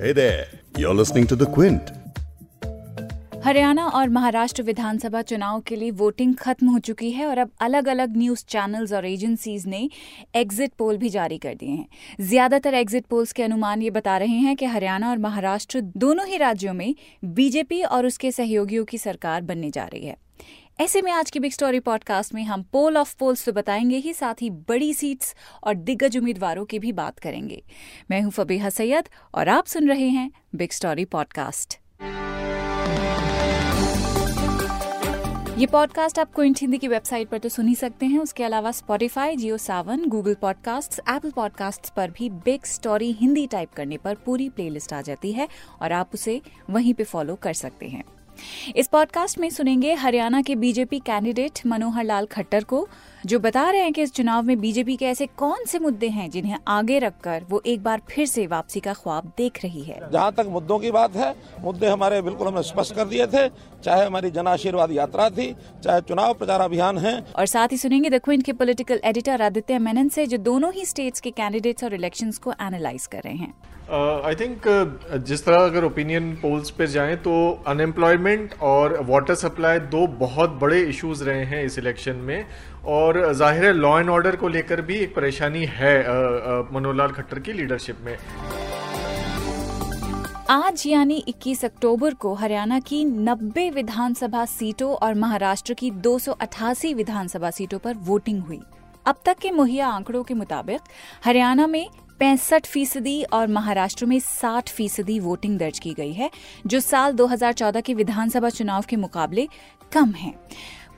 Hey there, you're listening to The Quint. Haryana और महाराष्ट्र विधानसभा चुनाव के लिए वोटिंग खत्म हो चुकी है और अब अलग अलग न्यूज़ चैनल्स और एजेंसीज ने एग्जिट पोल भी जारी कर दिए हैं। ज़्यादातर एग्जिट पोल्स के अनुमान ये बता रहे हैं कि हरियाणा और महाराष्ट्र दोनों ही राज्यों में बीजेपी और उसके सहयोगियों की सरकार बनने जा रही है। ऐसे में आज की बिग स्टोरी पॉडकास्ट में हम पोल ऑफ़ पोल्स तो बताएँगे ही, साथ ही बड़ी सीट्स और दिग्गज उम्मीदवारों की भी बात करेंगे। मैं हूँ फबीहा सैयद और आप सुन रहे हैं बिग स्टोरी पॉडकास्ट ये पॉडकास्ट आप क्विंट हिंदी की वेबसाइट पर तो सुन ही सकते हैं। उसके अलावा Spotify Jio Saavn Google podcast Apple podcast पर भी बिग स्टोरी हिंदी टाइप करने पर पूरी प्लेलिस्ट आ जाती है और आप उसे वहीं पे फॉलो कर सकते हैं। इस पॉडकास्ट में सुनेंगे हरियाणा के बीजेपी कैंडिडेट मनोहर लाल खट्टर को। जो बता रहे हैं कि इस चुनाव में बीजेपी के ऐसे कौन से मुद्दे हैं जिन्हें आगे रखकर वो एक बार फिर से वापसी का ख्वाब देख रही है? जहाँ तक मुद्दों की बात है मुद्दे हमारे बिल्कुल हमने स्पष्ट कर दिए थे। चाहे हमारी जन आशीर्वाद यात्रा थी चाहे चुनाव प्रचार अभियान है। और साथ ही सुनेंगे द क्विंट के पोलिटिकल एडिटर आदित्य मेनन से जो दोनों ही स्टेट्स के कैंडिडेट्स और इलेक्शन को एनालाइज कर रहे हैं। आई uh, थिंक uh, जिस तरह अगर ओपिनियन पोल्स पे जाएँ तो अनएम्प्लॉयमेंट और वाटर सप्लाई दो बहुत बड़े इश्यूज़ रहे हैं इस इलेक्शन में। और ज़ाहिर है लॉ एंड ऑर्डर को लेकर भी एक परेशानी है मनोहर खट्टर की लीडरशिप में। आज यानी 21 अक्टूबर को हरियाणा की 90 विधानसभा सीटों और महाराष्ट्र की 288 विधानसभा सीटों पर वोटिंग हुई। अब तक के मुहैया आंकड़ों के मुताबिक हरियाणा में पैंसठ फ़ीसदी और महाराष्ट्र में 60 फ़ीसदी वोटिंग दर्ज की गई है, जो साल 2014 के विधानसभा चुनाव के मुकाबले कम है।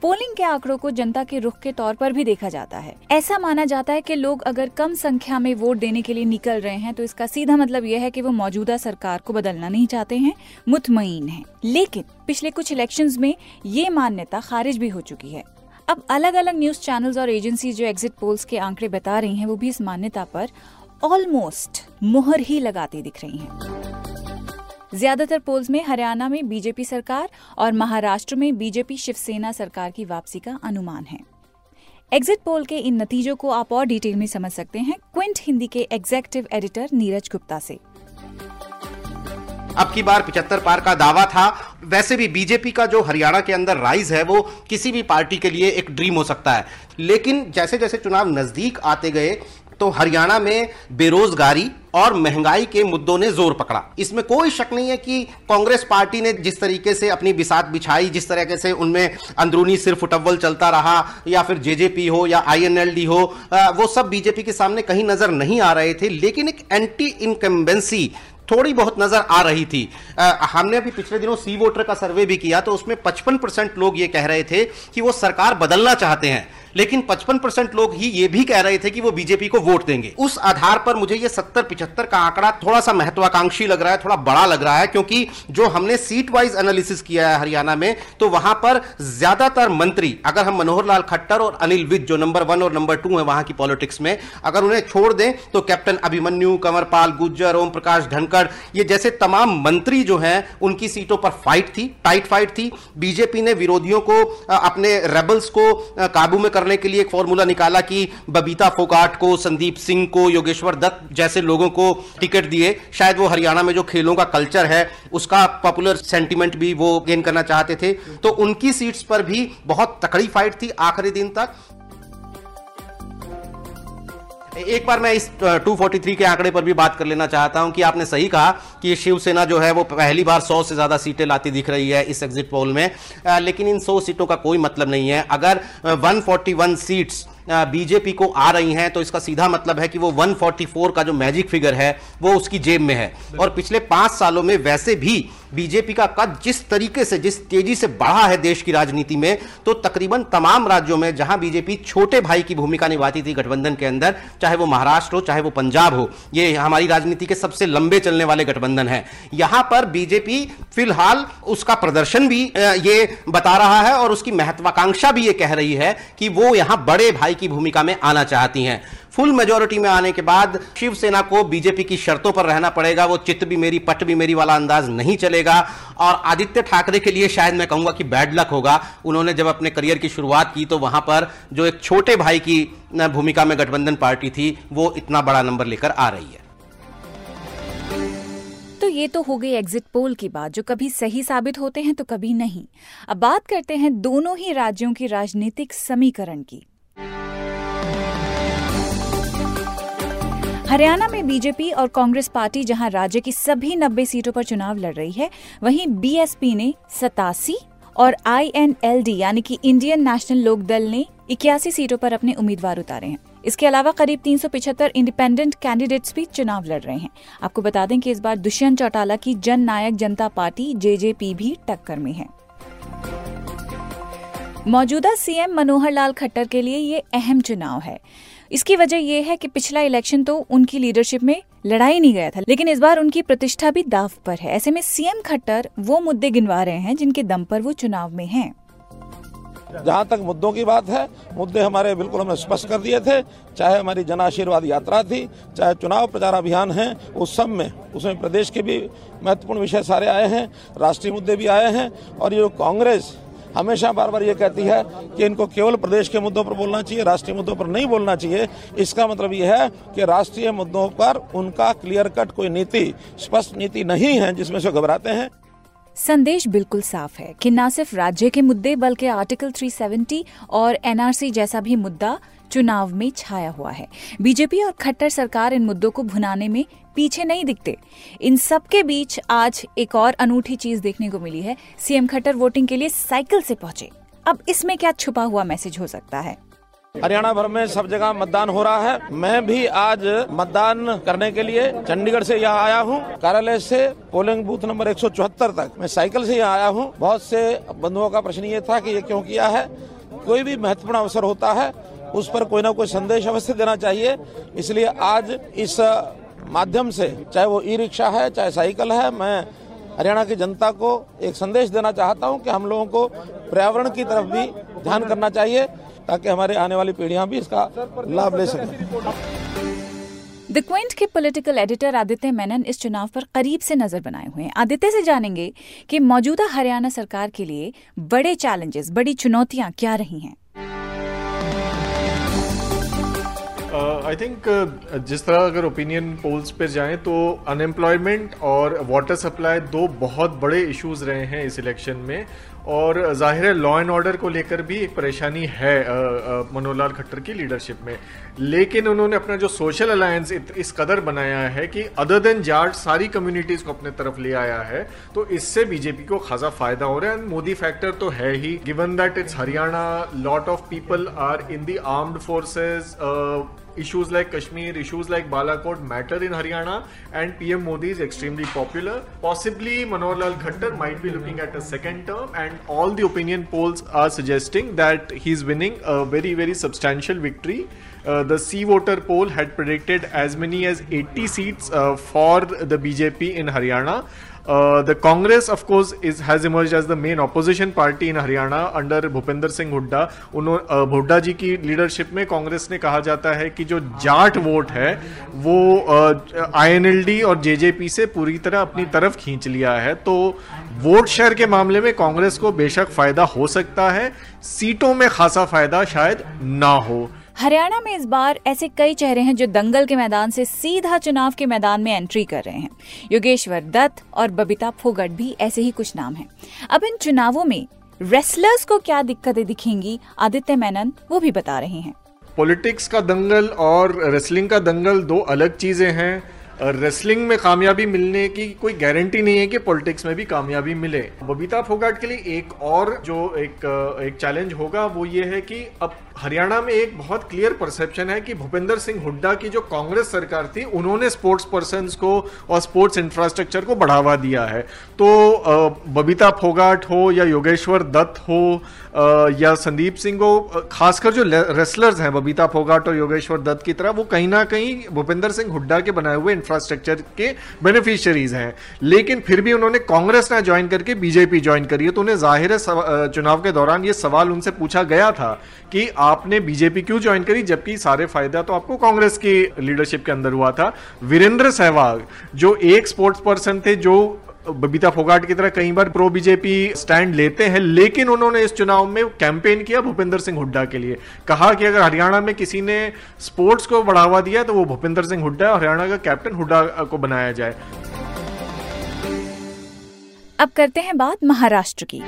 पोलिंग के आंकड़ों को जनता के रुख के तौर पर भी देखा जाता है। ऐसा माना जाता है कि लोग अगर कम संख्या में वोट देने के लिए निकल रहे हैं तो इसका सीधा मतलब यह है कि वो मौजूदा सरकार को बदलना नहीं चाहते हैं, मुतमईन हैं। लेकिन पिछले कुछ इलेक्शंस में ये मान्यता खारिज भी हो चुकी है। अब अलग अलग न्यूज़ चैनल्स और एजेंसी जो एग्जिट पोल्स के आंकड़े बता रही हैं, वो भी इस मान्यता पर ऑलमोस्ट मुहर ही लगाती दिख रही हैं। ज़्यादातर पोल्स में हरियाणा में बीजेपी सरकार और महाराष्ट्र में बीजेपी शिवसेना सरकार की वापसी का अनुमान है। एग्जिट पोल के इन नतीजों को आप और डिटेल में समझ सकते हैं क्विंट हिंदी के एग्जेक्टिव एडिटर नीरज गुप्ता से। अब की बार पिछहत्तर पार का दावा था। वैसे भी बीजेपी का जो हरियाणा के अंदर राइज है, वो किसी भी पार्टी के लिए एक ड्रीम हो सकता है। लेकिन जैसे जैसे चुनाव नज़दीक आते गए तो हरियाणा में बेरोजगारी और महँगाई के मुद्दों ने ज़ोर पकड़ा। इसमें कोई शक नहीं है कि कांग्रेस पार्टी ने जिस तरीके से अपनी बिसात बिछाई जिस तरीके से उनमें अंदरूनी सिर फुटअव्वल चलता रहा या फिर जेजेपी हो या आईएनएलडी हो वो सब बीजेपी के सामने कहीं नज़र नहीं आ रहे थे लेकिन एक एंटी इनकम्बेंसी थोड़ी बहुत नज़र आ रही थी। आ, हमने अभी पिछले दिनों सी वोटर का सर्वे भी किया तो उसमें 55 परसेंट लोग ये कह रहे थे कि वो सरकार बदलना चाहते हैं। लेकिन 55 परसेंट लोग ही ये भी कह रहे थे कि वो बीजेपी को वोट देंगे। उस आधार पर मुझे ये 70 पिछहत्तर का आंकड़ा थोड़ा सा महत्वाकांक्षी लग रहा है, थोड़ा बड़ा लग रहा है, क्योंकि जो हमने सीट वाइज एनालिसिस किया है हरियाणा में तो वहाँ पर ज़्यादातर मंत्री, अगर हम मनोहर लाल खट्टर और अनिल विज, जो नंबर वन और नंबर टू है वहाँ की पॉलिटिक्स में, अगर उन्हें छोड़ दें तो कैप्टन अभिमन्यु कंवरपाल गुज्जर ओम प्रकाश धनखड़, ये जैसे तमाम मंत्री जो हैं, उनकी सीटों पर फाइट थी टाइट फाइट थी। बीजेपी ने विरोधियों को अपने रेबल्स को काबू में करने के लिए एक फॉर्मूला निकाला कि बबीता फोकाट को, संदीप सिंह को, योगेश्वर दत्त जैसे लोगों को टिकट दिए। शायद वो हरियाणा में जो खेलों का कल्चर है, उसका पॉपुलर सेंटिमेंट भी वो गेन करना चाहते थे। तो उनकी सीट्स पर भी बहुत तकड़ी फाइट थी आखिरी दिन तक। एक बार मैं इस 243 के आंकड़े पर भी बात कर लेना चाहता हूँ कि आपने सही कहा कि शिवसेना जो है वो पहली बार 100 से ज़्यादा सीटें लाती दिख रही है इस एग्जिट पोल में। लेकिन इन 100 सीटों का कोई मतलब नहीं है। अगर 141 सीट्स बीजेपी को आ रही हैं तो इसका सीधा मतलब है कि वो 144 का जो मैजिक फिगर है वो उसकी जेब में है। और पिछले पाँच सालों में वैसे भी बीजेपी का कद जिस तरीके से जिस तेज़ी से बढ़ा है देश की राजनीति में तो तकरीबन तमाम राज्यों में जहाँ बीजेपी छोटे भाई की भूमिका निभाती थी गठबंधन के अंदर चाहे वो महाराष्ट्र हो चाहे वो पंजाब हो ये हमारी राजनीति के सबसे लंबे चलने वाले गठबंधन है। यहाँ पर बीजेपी फ़िलहाल उसका प्रदर्शन भी ये बता रहा है और उसकी महत्वाकांक्षा भी ये कह रही है कि वो यहाँ बड़े भाई की भूमिका में आना चाहती हैं। फुल मेजोरिटी में आने के बाद शिवसेना को बीजेपी की शर्तों पर रहना पड़ेगा। वो चित्त भी मेरी, पट भी मेरी वाला अंदाज नहीं चलेगा। और आदित्य ठाकरे के लिए शायद मैं कहूँगा कि बैड लक होगा। उन्होंने जब अपने करियर की शुरुआत की तो वहाँ पर जो एक छोटे भाई की भूमिका में गठबंधन पार्टी थी, वो इतना बड़ा नंबर लेकर आ रही है। तो ये तो हो गई एग्जिट पोल की बात। जो कभी सही साबित होते हैं तो कभी नहीं। अब बात करते हैं दोनों ही राज्यों की राजनीतिक समीकरण की। हरियाणा में बीजेपी और कांग्रेस पार्टी जहाँ राज्य की सभी 90 सीटों पर चुनाव लड़ रही है, वहीं बीएसपी ने सतासी और आईएनएलडी, यानी कि इंडियन नेशनल लोक दल ने इक्यासी सीटों पर अपने उम्मीदवार उतारे हैं। इसके अलावा करीब 375 इंडिपेंडेंट कैंडिडेट्स भी चुनाव लड़ रहे हैं। आपको बता दें कि इस बार दुष्यंत चौटाला की जन नायक जनता पार्टी जेजेपी भी टक्कर में है। मौजूदा सीएम मनोहर लाल खट्टर के लिए ये अहम चुनाव है। इसकी वजह यह है कि पिछला इलेक्शन तो उनकी लीडरशिप में लड़ाई नहीं गया था, लेकिन इस बार उनकी प्रतिष्ठा भी दाव पर है। ऐसे में सीएम खट्टर वो मुद्दे गिनवा रहे हैं जिनके दम पर वो चुनाव में हैं। जहाँ तक मुद्दों की बात है, मुद्दे हमारे बिल्कुल हमने स्पष्ट कर दिए थे। चाहे हमारी जन आशीर्वाद यात्रा थी, चाहे चुनाव प्रचार अभियान है, उस सब में, उसमें प्रदेश के भी महत्वपूर्ण विषय सारे आए हैं, राष्ट्रीय मुद्दे भी आए हैं, और ये कांग्रेस हमेशा बार बार ये कहती है कि इनको केवल प्रदेश के मुद्दों पर बोलना चाहिए, राष्ट्रीय मुद्दों पर नहीं बोलना चाहिए। इसका मतलब ये है कि राष्ट्रीय मुद्दों पर उनका क्लियर कट कोई नीति, स्पष्ट नीति नहीं है जिसमें से घबराते हैं। संदेश बिल्कुल साफ़ है कि न सिर्फ़ राज्य के मुद्दे, बल्कि आर्टिकल 370 और एनआरसी जैसा भी मुद्दा चुनाव में छाया हुआ है। बीजेपी और खट्टर सरकार इन मुद्दों को भुनाने में पीछे नहीं दिखते। इन सब के बीच आज एक और अनूठी चीज़ देखने को मिली है। सीएम खट्टर वोटिंग के लिए साइकिल से पहुँचे। अब इसमें क्या छुपा हुआ मैसेज हो सकता है? हरियाणा भर में सब जगह मतदान हो रहा है। मैं भी आज मतदान करने के लिए चंडीगढ़ से यहाँ आया हूँ। कार्यालय से पोलिंग बूथ नंबर 174 तक मैं साइकिल से यहाँ आया हूँ। बहुत से बंधुओं का प्रश्न ये था कि ये क्यों किया है? कोई भी महत्वपूर्ण अवसर होता है। उस पर कोई ना कोई संदेश अवश्य देना चाहिए। इसलिए आज इस माध्यम से, चाहे वो ई रिक्शा है, चाहे साइकिल है, मैं हरियाणा की जनता को एक संदेश देना चाहता हूँ कि हम लोगों को पर्यावरण की तरफ़ भी ध्यान करना चाहिए, ताकि हमारे आने वाली पीढ़ियाँ भी इसका लाभ ले सकें। द क्विंट के पॉलिटिकल एडिटर आदित्य मेनन इस चुनाव पर करीब से नज़र बनाए हुए हैं। आदित्य से जानेंगे कि मौजूदा हरियाणा सरकार के लिए बड़े चैलेंजेस बड़ी चुनौतियाँ क्या रही हैं। आई थिंक uh, जिस तरह अगर ओपिनियन पोल्स पर जाएँ तो अनएम्प्लॉयमेंट और वाटर सप्लाई दो बहुत बड़े इश्यूज़ रहे हैं इस इलेक्शन में। और ज़ाहिर है लॉ एंड ऑर्डर को लेकर भी एक परेशानी है मनोहर लाल खट्टर की लीडरशिप में। लेकिन उन्होंने अपना जो सोशल अलायंस इस कदर बनाया है कि अदर देन जाट सारी कम्युनिटीज को अपने तरफ़ ले आया है तो इससे बीजेपी को खासा फ़ायदा हो रहा है। एंड मोदी फैक्टर तो है ही। Given that it's Haryana lot of people are in the armed forces issues like Kashmir, issues like Balakot matter in Haryana, and PM Modi is extremely popular. Possibly Manohar Lal Khattar might be looking at a second term, and all the opinion polls are suggesting that he's winning a very, very substantial victory. Uh, the Sea voter poll had predicted as many as 80 seats uh, for the BJP in Haryana. Uh, the Congress, of course, is has emerged as the main opposition party in Haryana under Bhupendra Singh Hooda उन्होंने हुड्डा जी की leadership में Congress ने कहा जाता है कि जो Jat vote है वो आईएनएलडी और जेजेपी से पूरी तरह अपनी तरफ़ खींच लिया है। तो वोट शेयर के मामले में कांग्रेस को बेशक फ़ायदा हो सकता है सीटों में खासा फ़ायदा शायद ना हो। हरियाणा में इस बार ऐसे कई चेहरे हैं जो दंगल के मैदान से सीधा चुनाव के मैदान में एंट्री कर रहे हैं। योगेश्वर दत्त और बबीता फोगट भी ऐसे ही कुछ नाम हैं। अब इन चुनावों में रेसलर्स को क्या दिक्कतें दिखेंगी? आदित्य मेनन वो भी बता रहे हैं। पॉलिटिक्स का दंगल और रेसलिंग का दंगल दो अलग चीज़ें हैं। रेसलिंग में कामयाबी मिलने की कोई गारंटी नहीं है कि पॉलिटिक्स में भी कामयाबी मिले। बबीता फोगाट के लिए एक और जो एक एक चैलेंज होगा वो ये है कि अब हरियाणा में एक बहुत क्लियर परसेप्शन है कि भूपेंद्र सिंह हुड्डा की जो कांग्रेस सरकार थी, उन्होंने स्पोर्ट्स पर्सन को और स्पोर्ट्स इंफ्रास्ट्रक्चर को बढ़ावा दिया है। तो बबीता फोगाट हो या योगेश्वर दत्त हो या संदीप सिंह हो खासकर जो रेसलर्स हैं, बबीता फोगाट और योगेश्वर दत्त की तरह, वो कहीं ना कहीं भूपेंद्र सिंह हुड्डा के बनाए हुए इंफ्रास्ट्रक्चर के बेनिफिशियरीज हैं। लेकिन फिर भी उन्होंने कांग्रेस ना ज्वाइन करके बीजेपी ज्वाइन करी है तो उन्हें ज़ाहिर है चुनाव के दौरान ये सवाल उनसे पूछा गया था कि आपने बीजेपी क्यों ज्वाइन करी? जबकि सारे फ़ायदा तो आपको कांग्रेस की लीडरशिप के अंदर हुआ था। वीरेंद्र सहवाग, जो एक स्पोर्ट्स पर्सन थे, जो बबीता फोगाट की तरह कई बार प्रो बीजेपी स्टैंड लेते हैं, लेकिन उन्होंने इस चुनाव में कैंपेन किया भूपेंद्र सिंह हुड्डा के लिए। कहा कि अगर हरियाणा में किसी ने स्पोर्ट्स को बढ़ावा दिया तो वो भूपेंद्र सिंह हुड्डा हरियाणा का कैप्टन हुड्डा को बनाया जाए। अब करते हैं बात महाराष्ट्र की।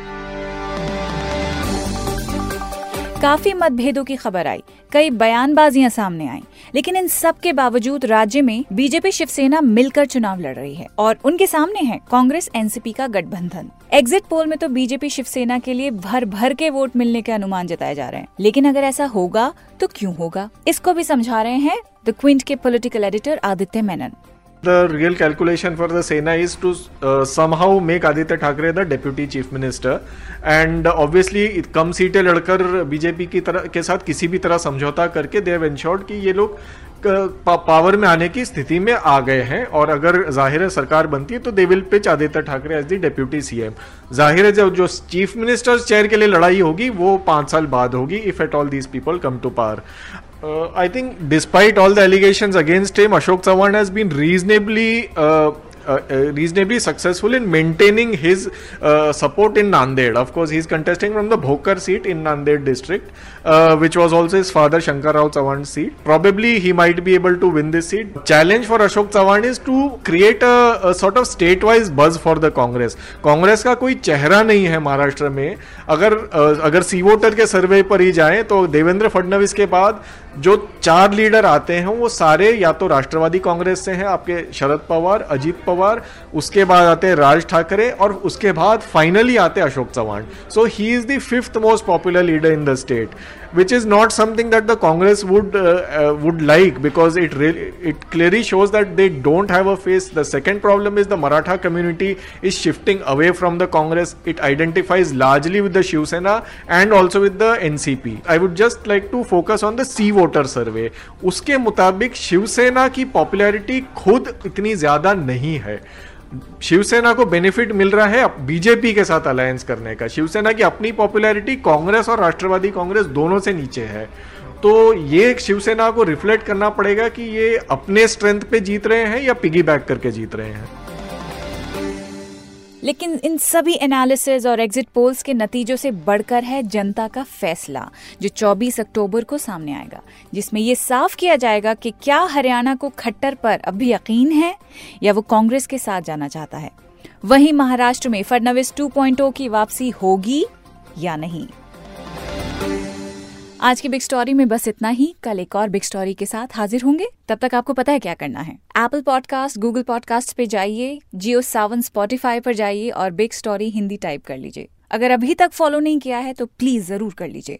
काफ़ी मतभेदों की खबर आई। कई बयानबाजियाँ सामने आई। लेकिन इन सब के बावजूद राज्य में बीजेपी शिवसेना मिलकर चुनाव लड़ रही है और उनके सामने है कांग्रेस, एनसीपी का गठबंधन। एग्जिट पोल में तो बीजेपी शिवसेना के लिए भर भर के वोट मिलने के अनुमान जताए जा रहे हैं। लेकिन अगर ऐसा होगा तो क्यों होगा? इसको भी समझा रहे हैं द क्विंट के political editor Aditya Menon. The real calculation for the Sena is to uh, somehow make Aditya Thakre the deputy chief minister and uh, obviously कम सीटें लड़कर बीजेपी की तरह के साथ किसी भी तरह समझौता करके दे हैव इंश्योर्ड कि ये लोग पावर में आने की स्थिति में आ गए हैं और अगर ज़ाहिर है सरकार बनती है तो they will pitch Aaditya Thackeray as the deputy CM ज़ाहिर है जब जो चीफ मिनिस्टर चेयर के लिए लड़ाई होगी, वो पाँच साल बाद होगी if at all these people come to power I think despite all the allegation against him Ashok Chavan has been reasonably uh, uh, uh, reasonably successful in maintaining his uh, support in Nanded. Of course, he's contesting from the Bhokar seat in Nanded district, uh, which was also his father Shankar Rao Chavan's seat. Probably he might be able to win this seat. Challenge for Ashok Chavan is to create a, a sort of state-wise buzz for the Congress. Congress का कोई चेहरा नहीं है महाराष्ट्र में अगर अगर C voter के survey पर ही जाएँ तो देवेंद्र फडणवीस के बाद जो चार लीडर आते हैं वो सारे या तो राष्ट्रवादी कांग्रेस से हैं आपके शरद पवार अजीत पवार उसके बाद आते हैं राज ठाकरे और उसके बाद फाइनली आते हैं Ashok Chavan. So he is the fifth most popular leader in the state which is not something that the Congress would would like because it it clearly shows that they don't have a face the second problem is the Maratha community is shifting away from the Congress it identifies largely with the Shiv Sena and also with the N C P I would just like to focus on the C voter survey उसके मुताबिक शिवसेना की popularity खुद इतनी ज़्यादा नहीं है शिवसेना को benefit मिल रहा है बीजेपी के साथ अलायंस करने का। शिवसेना की अपनी पॉपुलैरिटी कांग्रेस और राष्ट्रवादी कांग्रेस दोनों से नीचे है। तो ये शिवसेना को रिफ्लेक्ट करना पड़ेगा कि ये अपने स्ट्रेंथ पे जीत रहे हैं या पिगी बैक करके जीत रहे हैं। लेकिन इन सभी एनालिसिस और एग्जिट पोल्स के नतीजों से बढ़कर है जनता का फैसला, जो 24 अक्टूबर को सामने आएगा, जिसमें ये साफ़ किया जाएगा कि क्या हरियाणा को खट्टर पर अब भी यकीन है या वो कांग्रेस के साथ जाना चाहता है। वहीं महाराष्ट्र में फडनविस 2.0 की वापसी होगी या नहीं? आज की बिग स्टोरी में बस इतना ही। कल एक और बिग स्टोरी के साथ हाजिर होंगे। तब तक आपको पता है क्या करना है। एप्पल पॉडकास्ट गूगल पॉडकास्ट पे जाइए जियो सावन स्पॉटिफाई पर जाइए और बिग स्टोरी हिंदी टाइप कर लीजिए। अगर अभी तक फॉलो नहीं किया है तो प्लीज़ ज़रूर कर लीजिए।